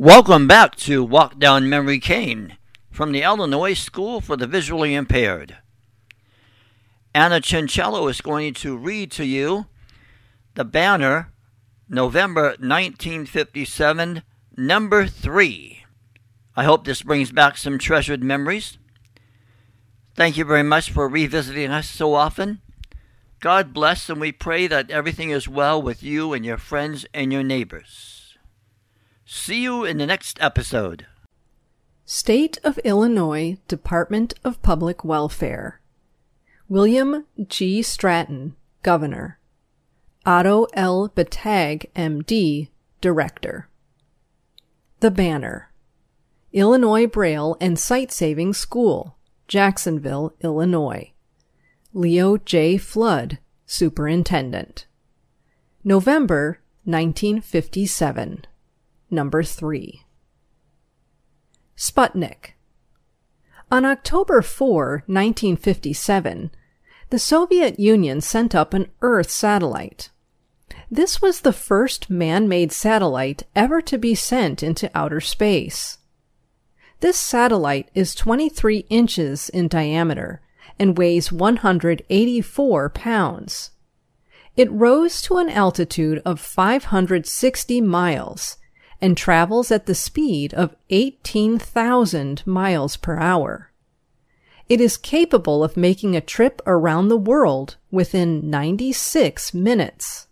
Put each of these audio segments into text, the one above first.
Welcome back to Walk Down Memory Lane from the Illinois School for the Visually Impaired. Anna Chincello is going to read to you the banner, November 1957, number three. I hope this brings back some treasured memories. Thank you very much for revisiting us so often. God bless, and we pray that everything is well with you and your friends and your neighbors. See you in the next episode. State of Illinois Department of Public Welfare. William G. Stratton, Governor. Otto L. Bettag, M.D., Director. The Banner. Illinois Braille and Sight Saving School, Jacksonville, Illinois. Leo J. Flood, Superintendent. November 1957. Number 3. Sputnik. On October 4, 1957, the Soviet Union sent up an Earth satellite. This was the first man-made satellite ever to be sent into outer space. This satellite is 23 inches in diameter and weighs 184 pounds. It rose to an altitude of 560 miles and travels at the speed of 18,000 miles per hour. It is capable of making a trip around the world within 96 minutes.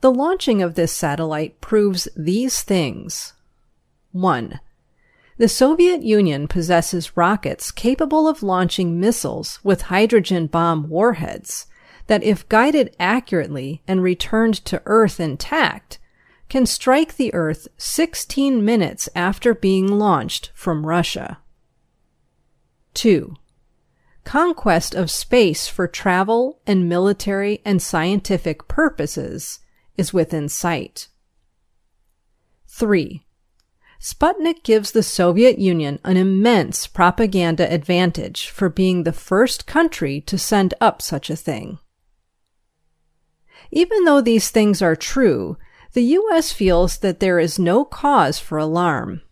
The launching of this satellite proves these things. 1. The Soviet Union possesses rockets capable of launching missiles with hydrogen bomb warheads that if guided accurately and returned to Earth intact can strike the Earth 16 minutes after being launched from Russia. 2. Conquest of space for travel and military and scientific purposes is within sight. 3. Sputnik gives the Soviet Union an immense propaganda advantage for being the first country to send up such a thing. Even though these things are true, the U.S. feels that there is no cause for alarm.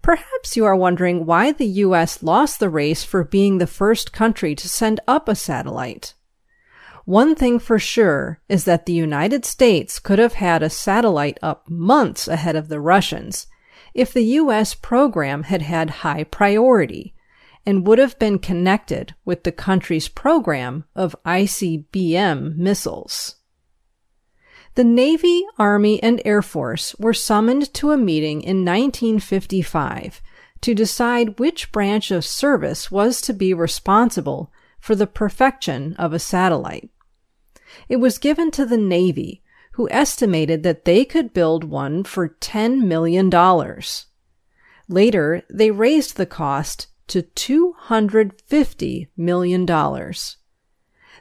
Perhaps you are wondering why the U.S. lost the race for being the first country to send up a satellite. One thing for sure is that the United States could have had a satellite up months ahead of the Russians if the U.S. program had had high priority and would have been connected with the country's program of ICBM missiles. The Navy, Army, and Air Force were summoned to a meeting in 1955 to decide which branch of service was to be responsible for the perfection of a satellite. It was given to the Navy, who estimated that they could build one for $10 million. Later, they raised the cost to $250 million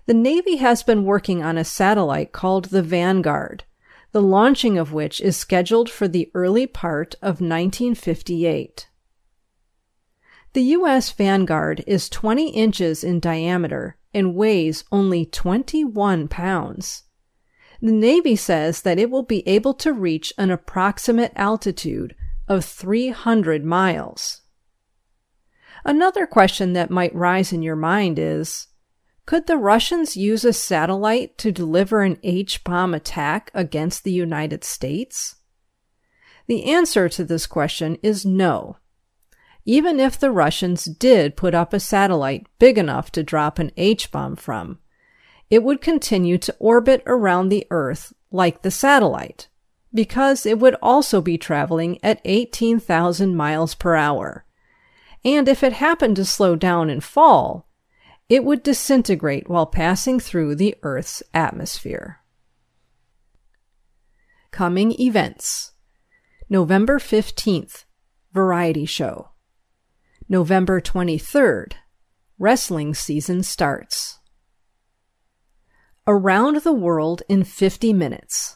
the Navy has been working on a satellite called the Vanguard, the launching of which is scheduled for the early part of 1958. The U.S. Vanguard is 20 inches in diameter and weighs only 21 pounds. The Navy says that it will be able to reach an approximate altitude of 300 miles. Another question that might rise in your mind is could the Russians use a satellite to deliver an H bomb attack against the United States? The answer to this question is no. Even if the Russians did put up a satellite big enough to drop an H bomb from, it would continue to orbit around the Earth like the satellite, because it would also be traveling at 18,000 miles per hour. And if it happened to slow down and fall, it would disintegrate while passing through the Earth's atmosphere. Coming events November 15th, Variety Show. November 23rd, Wrestling season starts. Around the World in 50 Minutes.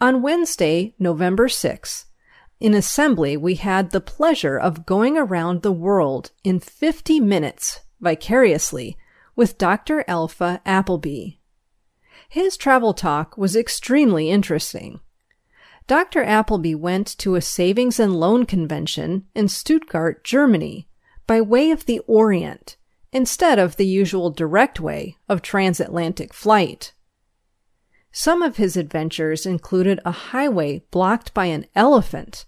On Wednesday, November 6th, in assembly, we had the pleasure of going around the world in 50 minutes vicariously with Dr. Alpha Appleby. His travel talk was extremely interesting. Dr. Appleby went to a savings and loan convention in Stuttgart, Germany, by way of the Orient, instead of the usual direct way of transatlantic flight. Some of his adventures included a highway blocked by an elephant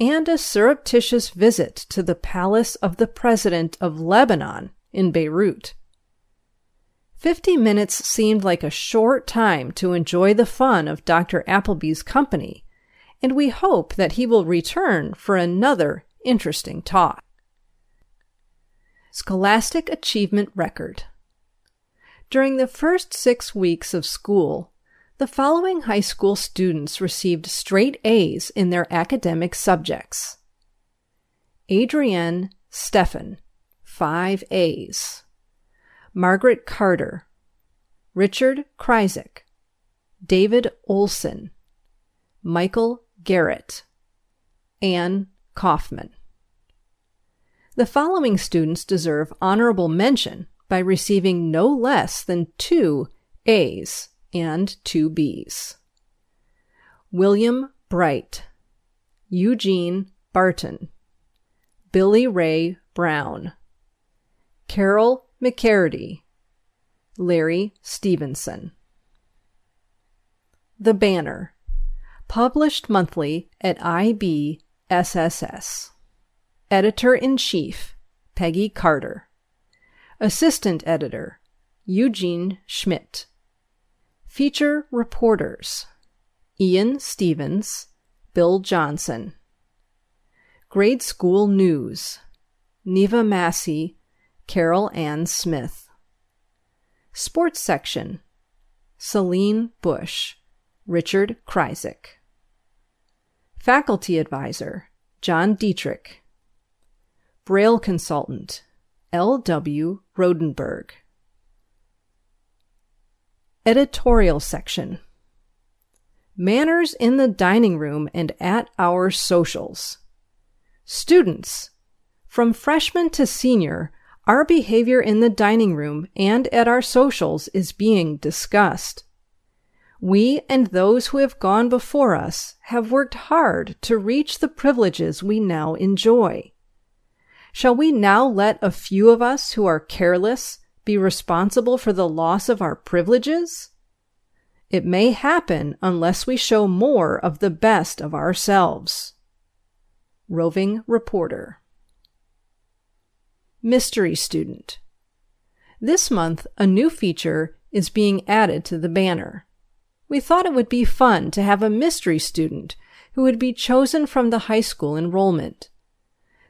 and a surreptitious visit to the palace of the president of Lebanon in Beirut. Fifty minutes seemed like a short time to enjoy the fun of Dr. Appleby's company, and we hope that he will return for another interesting talk. Scholastic Achievement Record During the first six weeks of school, the following high school students received straight A's in their academic subjects Adrienne Stefan, 5 A's. Margaret Carter, Richard Kryzik, David Olson, Michael Garrett, Ann Kaufman. The following students deserve honorable mention by receiving no less than two A's and two B's. William Bright, Eugene Barton, Billy Ray Brown, Carol McCarty, Larry Stevenson. The Banner, published monthly at IBSSS. Editor in Chief, Peggy Carter. Assistant Editor, Eugene Schmidt. Feature Reporters, Ian Stevens, Bill Johnson. Grade School News, Neva Massey, Carol Ann Smith. Sports Section Celine Bush, Richard Kryzik. Faculty Advisor John Dietrich. Braille Consultant L.W. Rodenberg. Editorial Section Manners in the dining room and at our socials. Students, from freshman to senior, our behavior in the dining room and at our socials is being discussed. We and those who have gone before us have worked hard to reach the privileges we now enjoy. Shall we now let a few of us who are careless be responsible for the loss of our privileges? It may happen unless we show more of the best of ourselves. Roving Reporter Mystery Student. This month, a new feature is being added to the banner. We thought it would be fun to have a mystery student who would be chosen from the high school enrollment.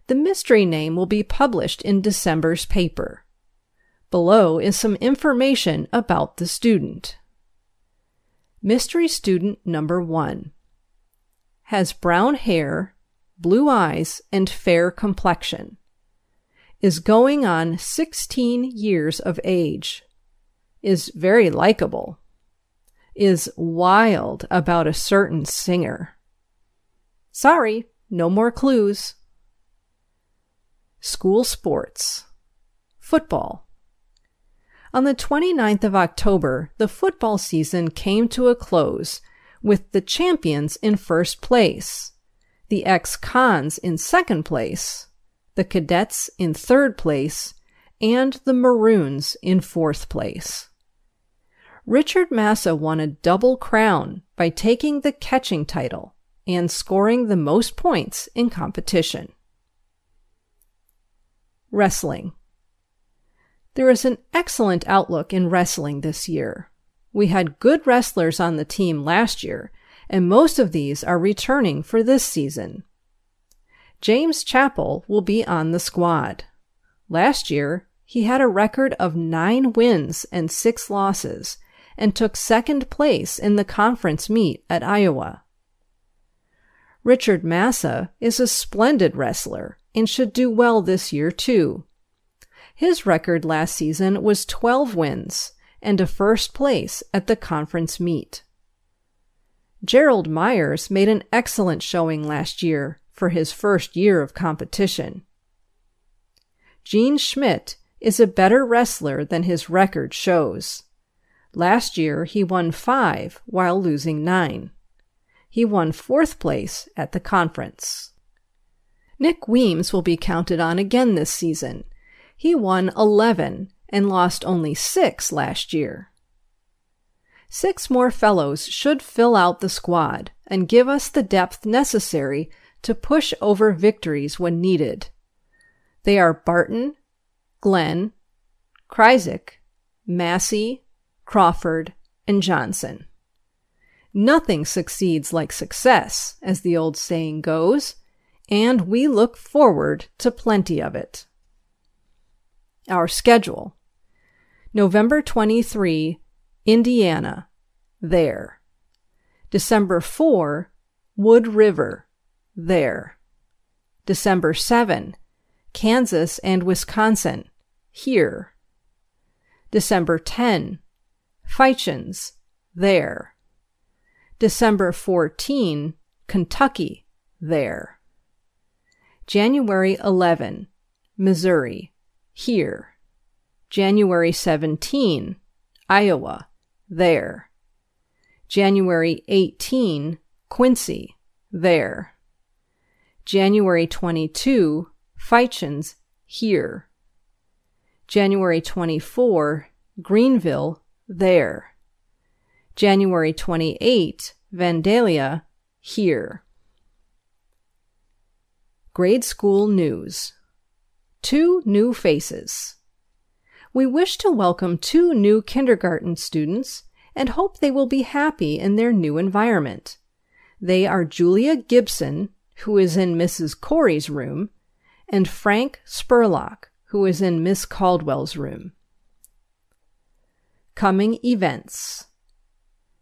The mystery name will be published in December's paper. Below is some information about the student. Mystery student number one has brown hair, blue eyes, and fair complexion is going on 16 years of age, is very likable, is wild about a certain singer. Sorry, no more clues. School sports. Football. On the 29th of October, the football season came to a close with the champions in first place, the ex cons in second place, the Cadets in third place, and the Maroons in fourth place. Richard Massa won a double crown by taking the catching title and scoring the most points in competition. Wrestling. There is an excellent outlook in wrestling this year. We had good wrestlers on the team last year, and most of these are returning for this season. James Chappell will be on the squad. Last year, he had a record of nine wins and six losses and took second place in the conference meet at Iowa. Richard Massa is a splendid wrestler and should do well this year too. His record last season was 12 wins and a first place at the conference meet. Gerald Myers made an excellent showing last year for his first year of competition. Gene Schmidt is a better wrestler than his record shows. Last year, he won five while losing nine. He won fourth place at the conference. Nick Weems will be counted on again this season. He won 11 and lost only six last year. Six more fellows should fill out the squad and give us the depth necessary to push over victories when needed. They are Barton, Glenn, Kryzik, Massey, Crawford, and Johnson. Nothing succeeds like success, as the old saying goes, and we look forward to plenty of it. Our schedule November 23, Indiana, there. December 4, Wood River, there. December 7, Kansas and Wisconsin, here. December 10, Feichens, there. December 14, Kentucky, there. January 11, Missouri, here. January 17, Iowa, there. January 18, Quincy, there. January 22, Feichens, here. January 24, Greenville, there. January 28, Vandalia, here. Grade School News Two new faces. We wish to welcome two new kindergarten students and hope they will be happy in their new environment. They are Julia Gibson, who is in Mrs. Corey's room, and Frank Spurlock, who is in Miss Caldwell's room. Coming events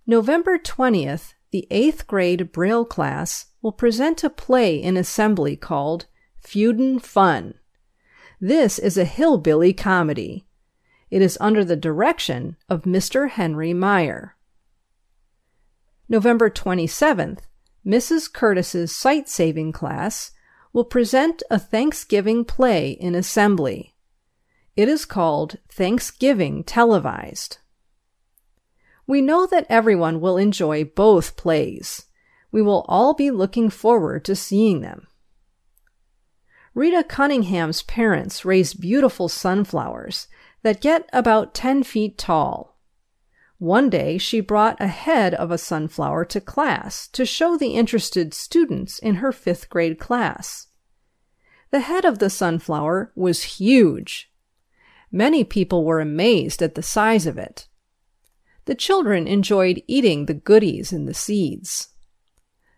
November 20th, the 8th grade Braille class will present a play in assembly called Feudin' Fun. This is a hillbilly comedy. It is under the direction of Mr. Henry Meyer. November 27th, Mrs. Curtis's sight saving class will present a Thanksgiving play in assembly. It is called Thanksgiving Televised. We know that everyone will enjoy both plays. We will all be looking forward to seeing them. Rita Cunningham's parents raised beautiful sunflowers that get about 10 feet tall. One day she brought a head of a sunflower to class to show the interested students in her fifth grade class. The head of the sunflower was huge. Many people were amazed at the size of it. The children enjoyed eating the goodies and the seeds.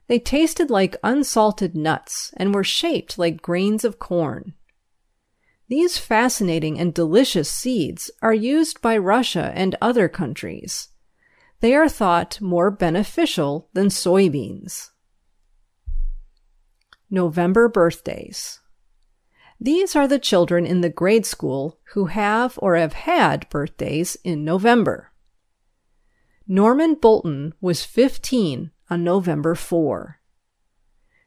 They tasted like unsalted nuts and were shaped like grains of corn. These fascinating and delicious seeds are used by Russia and other countries. They are thought more beneficial than soybeans. November birthdays. These are the children in the grade school who have or have had birthdays in November. Norman Bolton was 15 on November 4.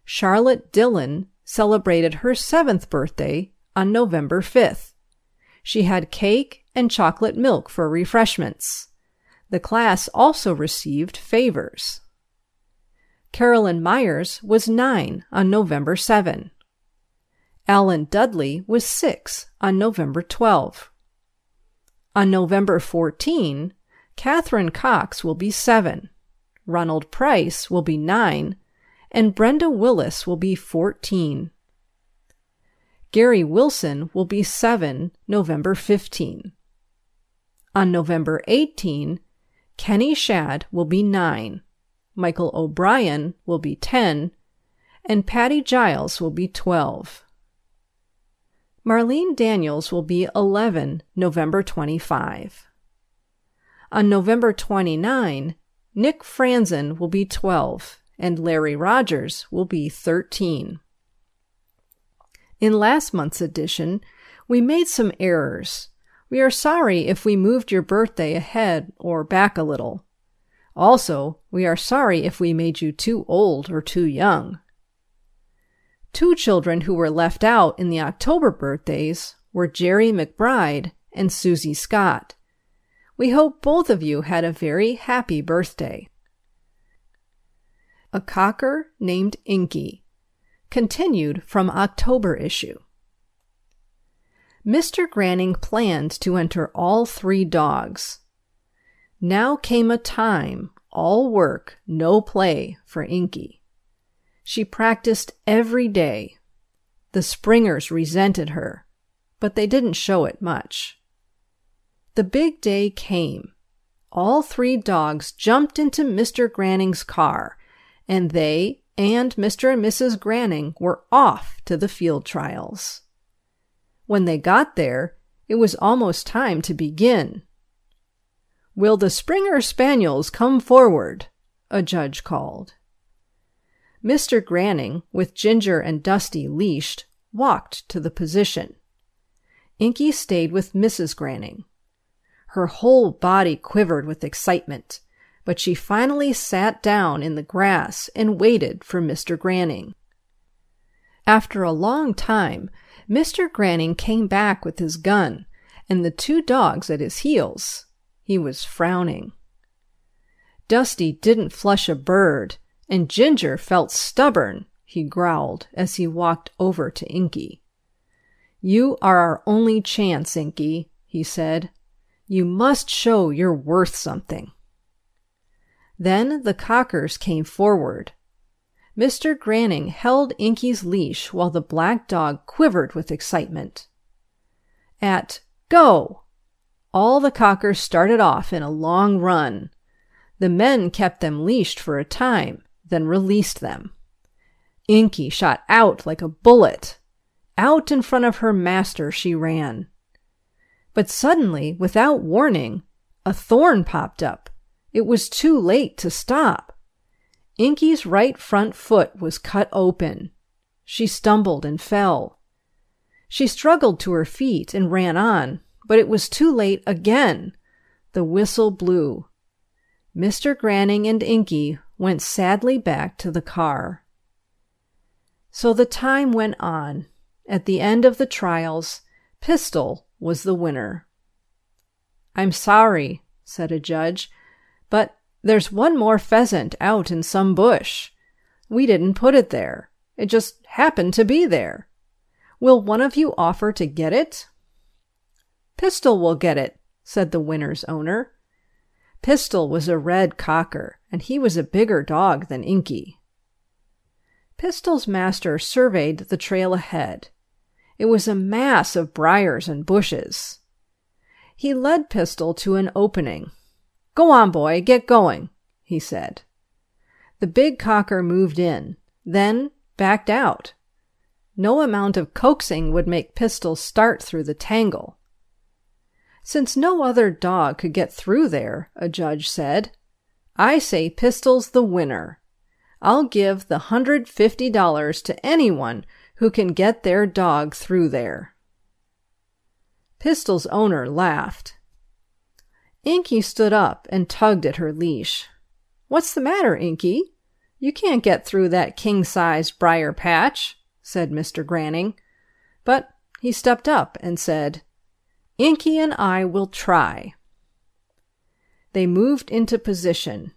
Charlotte Dillon celebrated her seventh birthday on November 5th. She had cake and chocolate milk for refreshments. The class also received favors. Carolyn Myers was 9 on November 7. Alan Dudley was 6 on November 12. On November 14, Catherine Cox will be 7, Ronald Price will be 9, and Brenda Willis will be 14. Gary Wilson will be 7 November 15. On November 18, Kenny Shad will be 9, Michael O'Brien will be 10, and Patty Giles will be 12. Marlene Daniels will be 11 November 25. On November 29, Nick Franzen will be 12, and Larry Rogers will be 13. In last month's edition, we made some errors. We are sorry if we moved your birthday ahead or back a little. Also, we are sorry if we made you too old or too young. Two children who were left out in the October birthdays were Jerry McBride and Susie Scott. We hope both of you had a very happy birthday. A Cocker Named Inky, continued from October issue. Mr. Granning planned to enter all three dogs. Now came a time, all work, no play, for Inky. She practiced every day. The Springers resented her, but they didn't show it much. The big day came. All three dogs jumped into Mr. Granning's car, and they and Mr. and Mrs. Granning were off to the field trials. When they got there, it was almost time to begin. Will the Springer Spaniels come forward? a judge called. Mr. Granning, with Ginger and Dusty leashed, walked to the position. Inky stayed with Mrs. Granning. Her whole body quivered with excitement, but she finally sat down in the grass and waited for Mr. Granning. After a long time, Mr. Granning came back with his gun and the two dogs at his heels. He was frowning. Dusty didn't flush a bird, and Ginger felt stubborn, he growled as he walked over to Inky. You are our only chance, Inky, he said. You must show you're worth something. Then the cockers came forward. Mr. Granning held Inky's leash while the black dog quivered with excitement. At go! All the cockers started off in a long run. The men kept them leashed for a time, then released them. Inky shot out like a bullet. Out in front of her master she ran. But suddenly, without warning, a thorn popped up. It was too late to stop. Inky's right front foot was cut open. She stumbled and fell. She struggled to her feet and ran on, but it was too late again. The whistle blew. Mr. Granning and Inky went sadly back to the car. So the time went on. At the end of the trials, Pistol was the winner. I'm sorry, said a judge, but there's one more pheasant out in some bush. We didn't put it there. It just happened to be there. Will one of you offer to get it? Pistol will get it, said the winner's owner. Pistol was a red cocker, and he was a bigger dog than Inky. Pistol's master surveyed the trail ahead. It was a mass of briars and bushes. He led Pistol to an opening. Go on, boy, get going, he said. The big cocker moved in, then backed out. No amount of coaxing would make Pistol start through the tangle. Since no other dog could get through there, a judge said, I say Pistol's the winner. I'll give the hundred fifty dollars to anyone who can get their dog through there. Pistol's owner laughed. Inky stood up and tugged at her leash. What's the matter, Inky? You can't get through that king sized briar patch, said Mr. Granning. But he stepped up and said, Inky and I will try. They moved into position.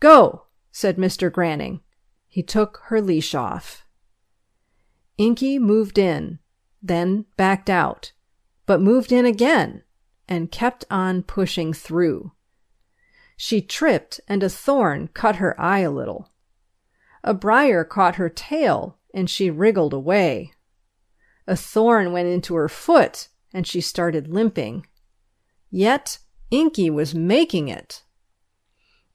Go, said Mr. Granning. He took her leash off. Inky moved in, then backed out, but moved in again and kept on pushing through. She tripped and a thorn cut her eye a little. A briar caught her tail and she wriggled away. A thorn went into her foot and she started limping. Yet Inky was making it.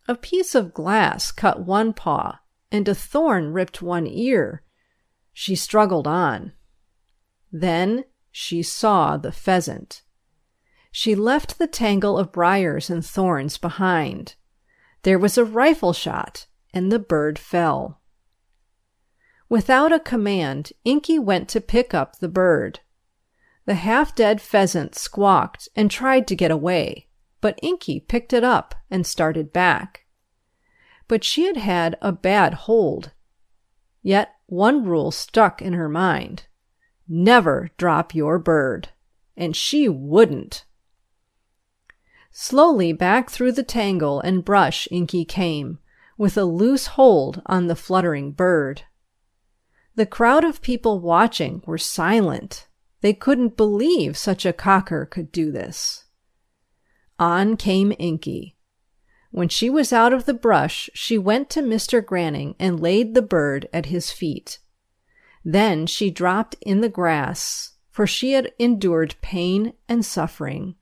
A piece of glass cut one paw and a thorn ripped one ear she struggled on. Then she saw the pheasant. She left the tangle of briars and thorns behind. There was a rifle shot, and the bird fell. Without a command, Inky went to pick up the bird. The half dead pheasant squawked and tried to get away, but Inky picked it up and started back. but she had had a bad hold. Yet one rule stuck in her mind never drop your bird. And she wouldn't. Slowly back through the tangle and brush Inky came, with a loose hold on the fluttering bird. The crowd of people watching were silent. They couldn't believe such a cocker could do this. On came Inky. When she was out of the brush, she went to Mr. Granning and laid the bird at his feet. Then she dropped in the grass, for she had endured pain and suffering.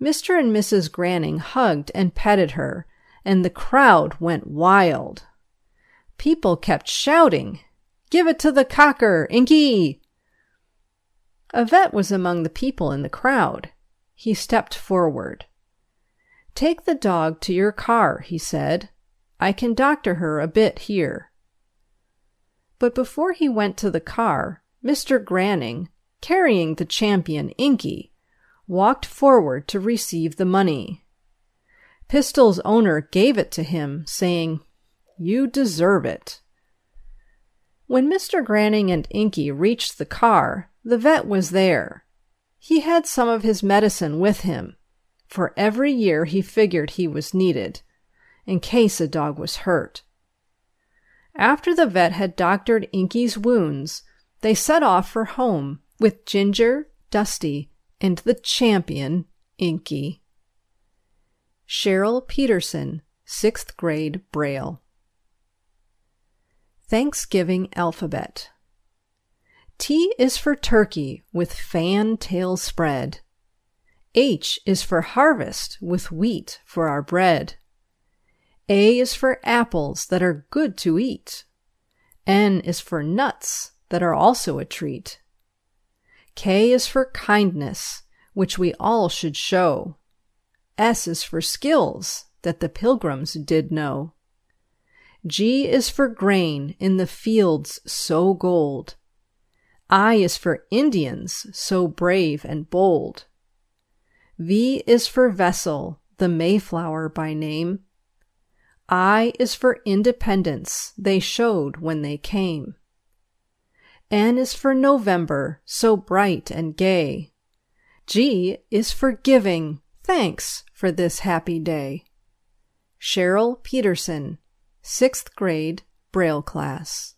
Mr. and Mrs. Granning hugged and petted her, and the crowd went wild. People kept shouting, Give it to the cocker, Inky! A vet was among the people in the crowd. He stepped forward. Take the dog to your car, he said. I can doctor her a bit here. But before he went to the car, Mr. Granning, carrying the champion Inky, walked forward to receive the money. Pistol's owner gave it to him, saying, You deserve it. When Mr. Granning and Inky reached the car, the vet was there. He had some of his medicine with him, for every year he figured he was needed, in case a dog was hurt. After the vet had doctored Inky's wounds, they set off for home with Ginger, Dusty, and the champion, Inky. Cheryl Peterson, 6th grade Braille. Thanksgiving Alphabet T is for turkey with fan tail spread. H is for harvest with wheat for our bread. A is for apples that are good to eat. N is for nuts that are also a treat. K is for kindness, which we all should show. S is for skills that the pilgrims did know. G is for grain in the fields so gold. I is for Indians so brave and bold. V is for vessel, the Mayflower by name. I is for independence they showed when they came. N is for November, so bright and gay. G is for giving, thanks for this happy day. Cheryl Peterson, 6th grade, Braille class.